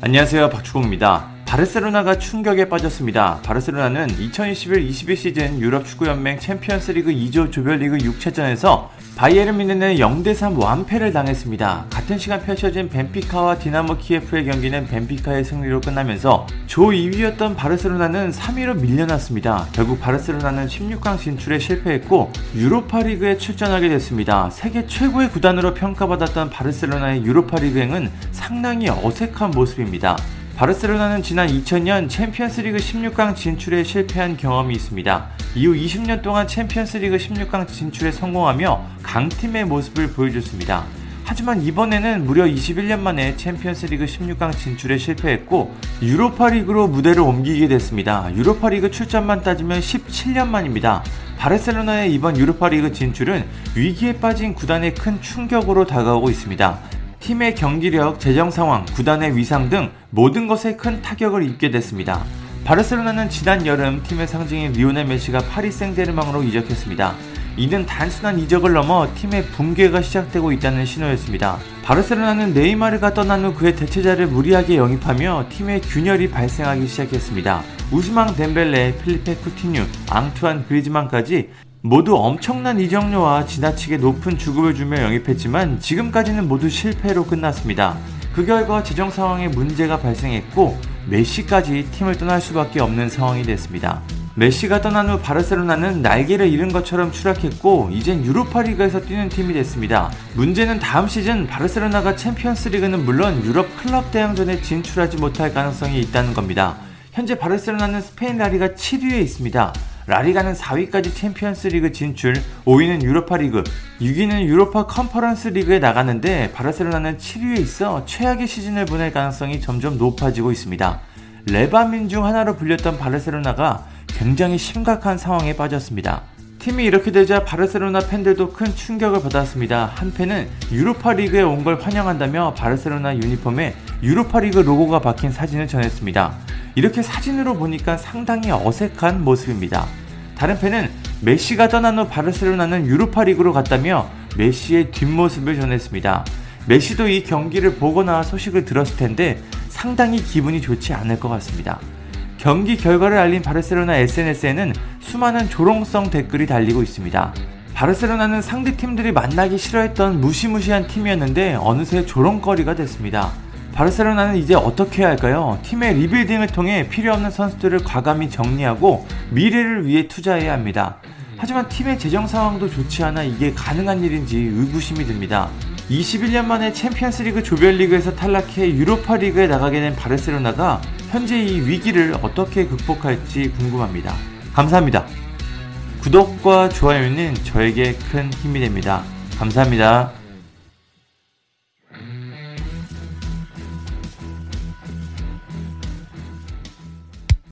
안녕하세요. 박주공입니다. 바르셀로나가 충격에 빠졌습니다. 바르셀로나는 2021-22 시즌 유럽 축구연맹 챔피언스리그 2조 조별리그 6차전에서 바이에른 뮌헨의 0대3 완패를 당했습니다. 같은 시간 펼쳐진 벤피카와 디나모 키예프의 경기는 벤피카의 승리로 끝나면서 조 2위였던 바르셀로나는 3위로 밀려났습니다. 결국 바르셀로나는 16강 진출에 실패했고 유로파리그에 출전하게 됐습니다. 세계 최고의 구단으로 평가받았던 바르셀로나의 유로파리그행은 상당히 어색한 모습입니다. 바르셀로나는 지난 2000년 챔피언스리그 16강 진출에 실패한 경험이 있습니다. 이후 20년 동안 챔피언스리그 16강 진출에 성공하며 강팀의 모습을 보여줬습니다. 하지만 이번에는 무려 21년 만에 챔피언스리그 16강 진출에 실패했고 유로파리그로 무대를 옮기게 됐습니다. 유로파리그 출전만 따지면 17년 만입니다. 바르셀로나의 이번 유로파리그 진출은 위기에 빠진 구단의 큰 충격으로 다가오고 있습니다. 팀의 경기력, 재정 상황, 구단의 위상 등 모든 것에 큰 타격을 입게 됐습니다. 바르셀로나는 지난 여름 팀의 상징인 리오넬 메시가 파리 생제르맹으로 이적했습니다. 이는 단순한 이적을 넘어 팀의 붕괴가 시작되고 있다는 신호였습니다. 바르셀로나는 네이마르가 떠난 후 그의 대체자를 무리하게 영입하며 팀의 균열이 발생하기 시작했습니다. 우스망 덴벨레, 필리페 쿠티뉴, 앙투안 그리즈만까지 모두 엄청난 이적료와 지나치게 높은 주급을 주며 영입했지만 지금까지는 모두 실패로 끝났습니다. 그 결과 재정 상황에 문제가 발생했고 메시까지 팀을 떠날 수밖에 없는 상황이 됐습니다. 메시가 떠난 후 바르셀로나는 날개를 잃은 것처럼 추락했고 이젠 유로파리그에서 뛰는 팀이 됐습니다. 문제는 다음 시즌 바르셀로나가 챔피언스리그는 물론 유럽 클럽 대항전에 진출하지 못할 가능성이 있다는 겁니다. 현재 바르셀로나는 스페인 라리가 7위에 있습니다. 라리가는 4위까지 챔피언스 리그 진출, 5위는 유로파 리그, 6위는 유로파 컨퍼런스 리그에 나갔는데 바르셀로나는 7위에 있어 최악의 시즌을 보낼 가능성이 점점 높아지고 있습니다. 레바민 중 하나로 불렸던 바르셀로나가 굉장히 심각한 상황에 빠졌습니다. 팀이 이렇게 되자 바르셀로나 팬들도 큰 충격을 받았습니다. 한 팬은 유로파 리그에 온 걸 환영한다며 바르셀로나 유니폼에 유로파 리그 로고가 박힌 사진을 전했습니다. 이렇게 사진으로 보니까 상당히 어색한 모습입니다. 다른 팬은 메시가 떠난 후 바르셀로나는 유로파 리그로 갔다며 메시의 뒷모습을 전했습니다. 메시도 이 경기를 보거나 소식을 들었을 텐데 상당히 기분이 좋지 않을 것 같습니다. 경기 결과를 알린 바르셀로나 SNS에는 수많은 조롱성 댓글이 달리고 있습니다. 바르셀로나는 상대 팀들이 만나기 싫어했던 무시무시한 팀이었는데 어느새 조롱거리가 됐습니다. 바르셀로나는 이제 어떻게 해야 할까요? 팀의 rebuilding을 통해 필요 없는 선수들을 과감히 정리하고 미래를 위해 투자해야 합니다. 하지만 팀의 재정 상황도 좋지 않아 이게 가능한 일인지 의구심이 듭니다. 21년 만에 챔피언스리그 조별리그에서 탈락해 유로파리그에 나가게 된 바르셀로나가 현재 이 위기를 어떻게 극복할지 궁금합니다. 감사합니다. 구독과 좋아요는 저에게 큰 힘이 됩니다. 감사합니다.